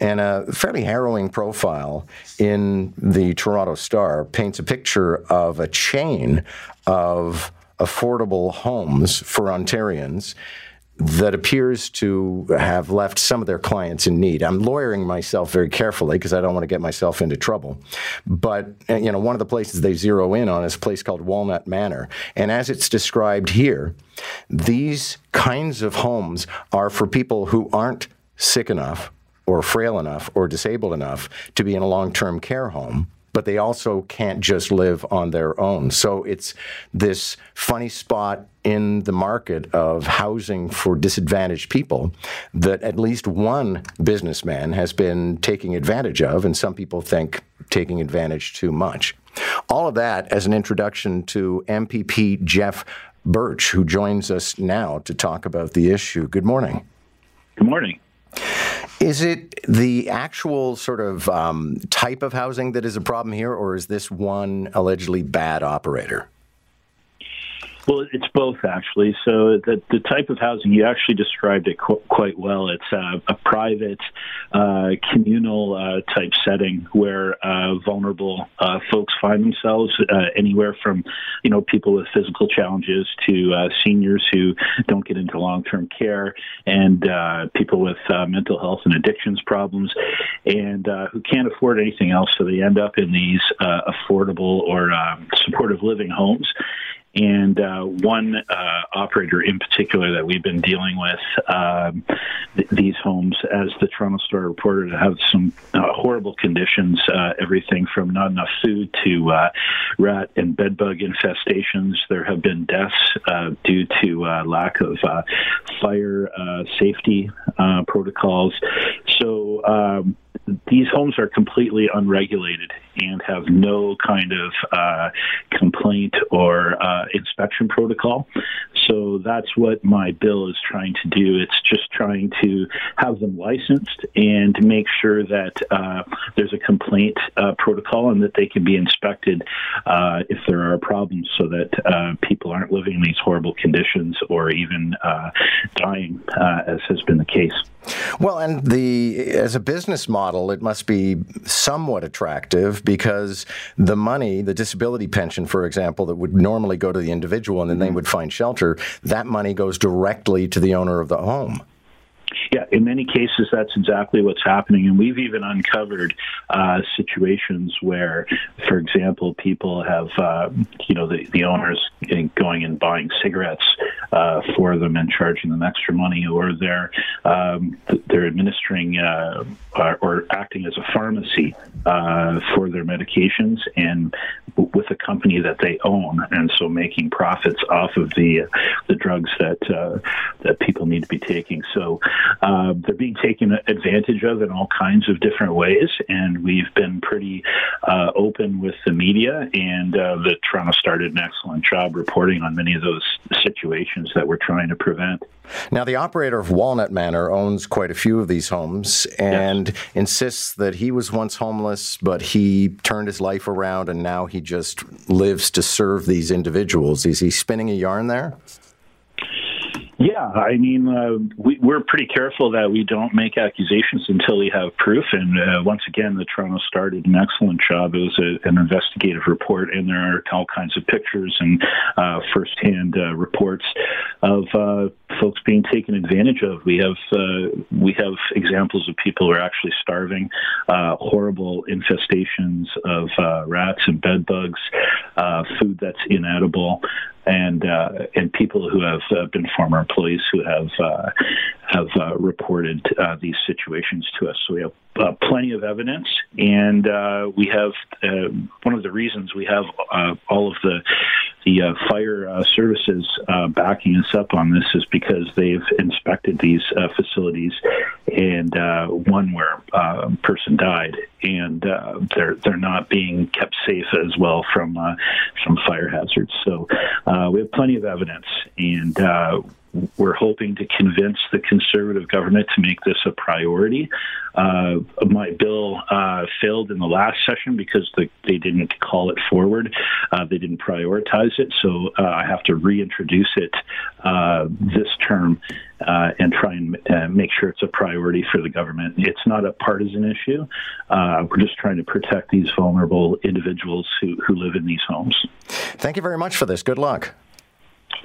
And a fairly harrowing profile in the Toronto Star paints a picture of a chain of affordable homes for Ontarians that appears to have left some of their clients in need. I'm lawyering myself very carefully because I don't want to get myself into trouble. But uh, you know, one of the places they zero in on is a place called Walnut Manor, and as it's described here, these kinds of homes are for people who aren't sick enough or frail enough or disabled enough to be in a long-term care home but they also can't just live on their own. So it's this funny spot in the market of housing for disadvantaged people that at least one businessman has been taking advantage of, and some people think taking advantage too much. All of that as an introduction to MPP Jeff Burch, who joins us now to talk about the issue. Good morning. Good morning. Is it the actual sort of um, type of housing that is a problem here, or is this one allegedly bad operator? Well, it's both actually. So the the type of housing you actually described it qu- quite well. It's a private, uh, communal uh, type setting where uh, vulnerable uh, folks find themselves. Uh, anywhere from, you know, people with physical challenges to seniors who don't get into long term care, and people with mental health and addictions problems, and who can't afford anything else. So they end up in these affordable or um, supportive living homes and uh, one uh, operator in particular that we've been dealing with um, th- these homes, as the Toronto Star reported, have some uh, horrible conditions. Uh, everything from not enough food to uh, rat and bedbug infestations. There have been deaths due to lack of fire safety protocols. So. Um, these homes are completely unregulated and have no kind of uh, complaint or uh, inspection protocol. So that's what my bill is trying to do. It's just trying to have them licensed and make sure that uh, there's a complaint uh, protocol and that they can be inspected uh, if there are problems so that uh, people aren't living in these horrible conditions or even dying, as has been the case. Well, and the as a business model, it must be somewhat attractive because the money, the disability pension, for example, that would normally go to the individual and then they mm-hmm. would find shelter, that money goes directly to the owner of the home. Yeah, in many cases, that's exactly what's happening. And we've even uncovered uh, situations where, for example, people have, uh, you know, the, the owners going and buying cigarettes uh, for them and charging them extra money, or they're um, they're administering uh, or acting as a pharmacy uh, for their medications and with a company that they own, and so making profits off of the the drugs that uh, that people need to be taking. So uh, they're being taken advantage of in all kinds of different ways, and we've been pretty uh, open with the media. And the Toronto started an excellent job reporting on many of those situations that we're trying to prevent. Now, the operator of Walnut Manor owns quite a few of these homes and yes. insists that he was once homeless, but he turned his life around and now he just lives to serve these individuals. Is he spinning a yarn there? Yeah, I mean, uh, we, are pretty careful that we don't make accusations until we have proof. And uh, once again, the Toronto Star did an excellent job. It was a, an investigative report, and there are all kinds of pictures and uh, firsthand uh, reports of uh, folks being taken advantage of. We have uh, we have examples of people who are actually starving, horrible infestations of rats and bed bugs, food that's inedible and uh, and people who have uh, been former employees who have uh, have uh, reported uh, these situations to us. So we have uh, plenty of evidence, and we have one of the reasons we have all of the the uh, fire uh, services uh, backing us up on this is because they've inspected these uh, facilities, and uh, one where uh, a person died, and they're they're not being kept safe as well from from fire hazards. So we have plenty of evidence, and we're hoping to convince the conservative government to make this a priority. Uh, my bill uh, failed in the last session because the, they didn't call it forward. Uh, they didn't prioritize it, so uh, I have to reintroduce it uh, this term uh, and try and make sure it's a priority for the government. It's not a partisan issue. we're just trying to protect these vulnerable individuals who, who live in these homes. Thank you very much for this. Good luck.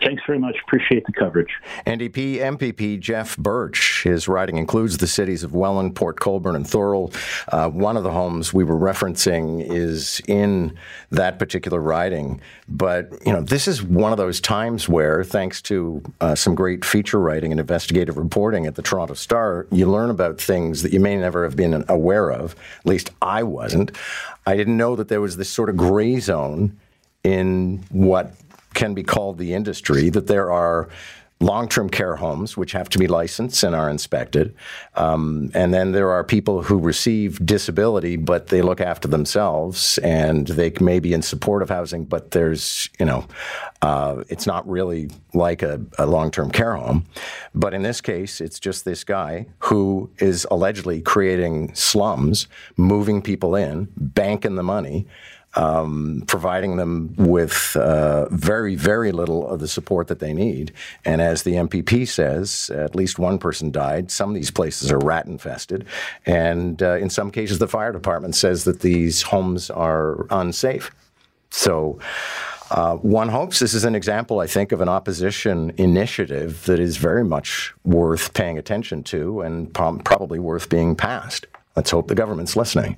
Thanks very much. Appreciate the coverage. NDP MPP Jeff Burch. His riding includes the cities of Welland, Port Colborne, and Thorold. Uh, one of the homes we were referencing is in that particular riding. But, you know, this is one of those times where, thanks to uh, some great feature writing and investigative reporting at the Toronto Star, you learn about things that you may never have been aware of. At least I wasn't. I didn't know that there was this sort of gray zone in what can be called the industry, that there are long term care homes, which have to be licensed and are inspected. Um, and then there are people who receive disability, but they look after themselves and they may be in supportive housing, but there's, you know, uh, it's not really like a, a long term care home. But in this case, it's just this guy who is allegedly creating slums, moving people in, banking the money um, providing them with uh, very, very little of the support that they need. And as the MPP says, at least one person died. Some of these places are rat infested. And uh, in some cases, the fire department says that these homes are unsafe. So, uh, one hopes this is an example, I think, of an opposition initiative that is very much worth paying attention to and probably worth being passed. Let's hope the government's listening.